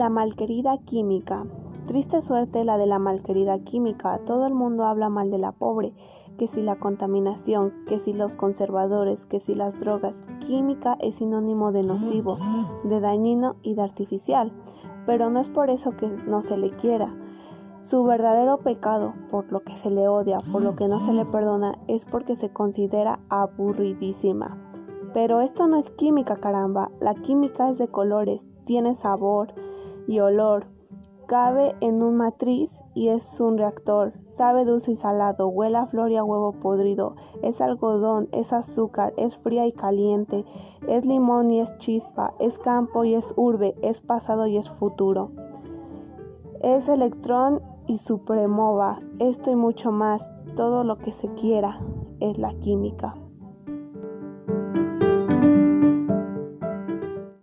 La malquerida química. Triste suerte la de la malquerida química. Todo el mundo habla mal de la pobre, que si la contaminación, que si los conservadores, que si las drogas. Química es sinónimo de nocivo, de dañino y de artificial. Pero no es por eso que no se le quiera. Su verdadero pecado, por lo que se le odia, por lo que no se le perdona, es porque se considera aburridísima. Pero esto no es química, caramba. La química es de colores, tiene sabor, y olor. Cabe en un matriz y es un reactor. Sabe dulce y salado, huele a flor y a huevo podrido. Es algodón, es azúcar, es fría y caliente. Es limón y es chispa. Es campo y es urbe. Es pasado y es futuro. Es electrón y supremova. Esto y mucho más. Todo lo que se quiera es la química.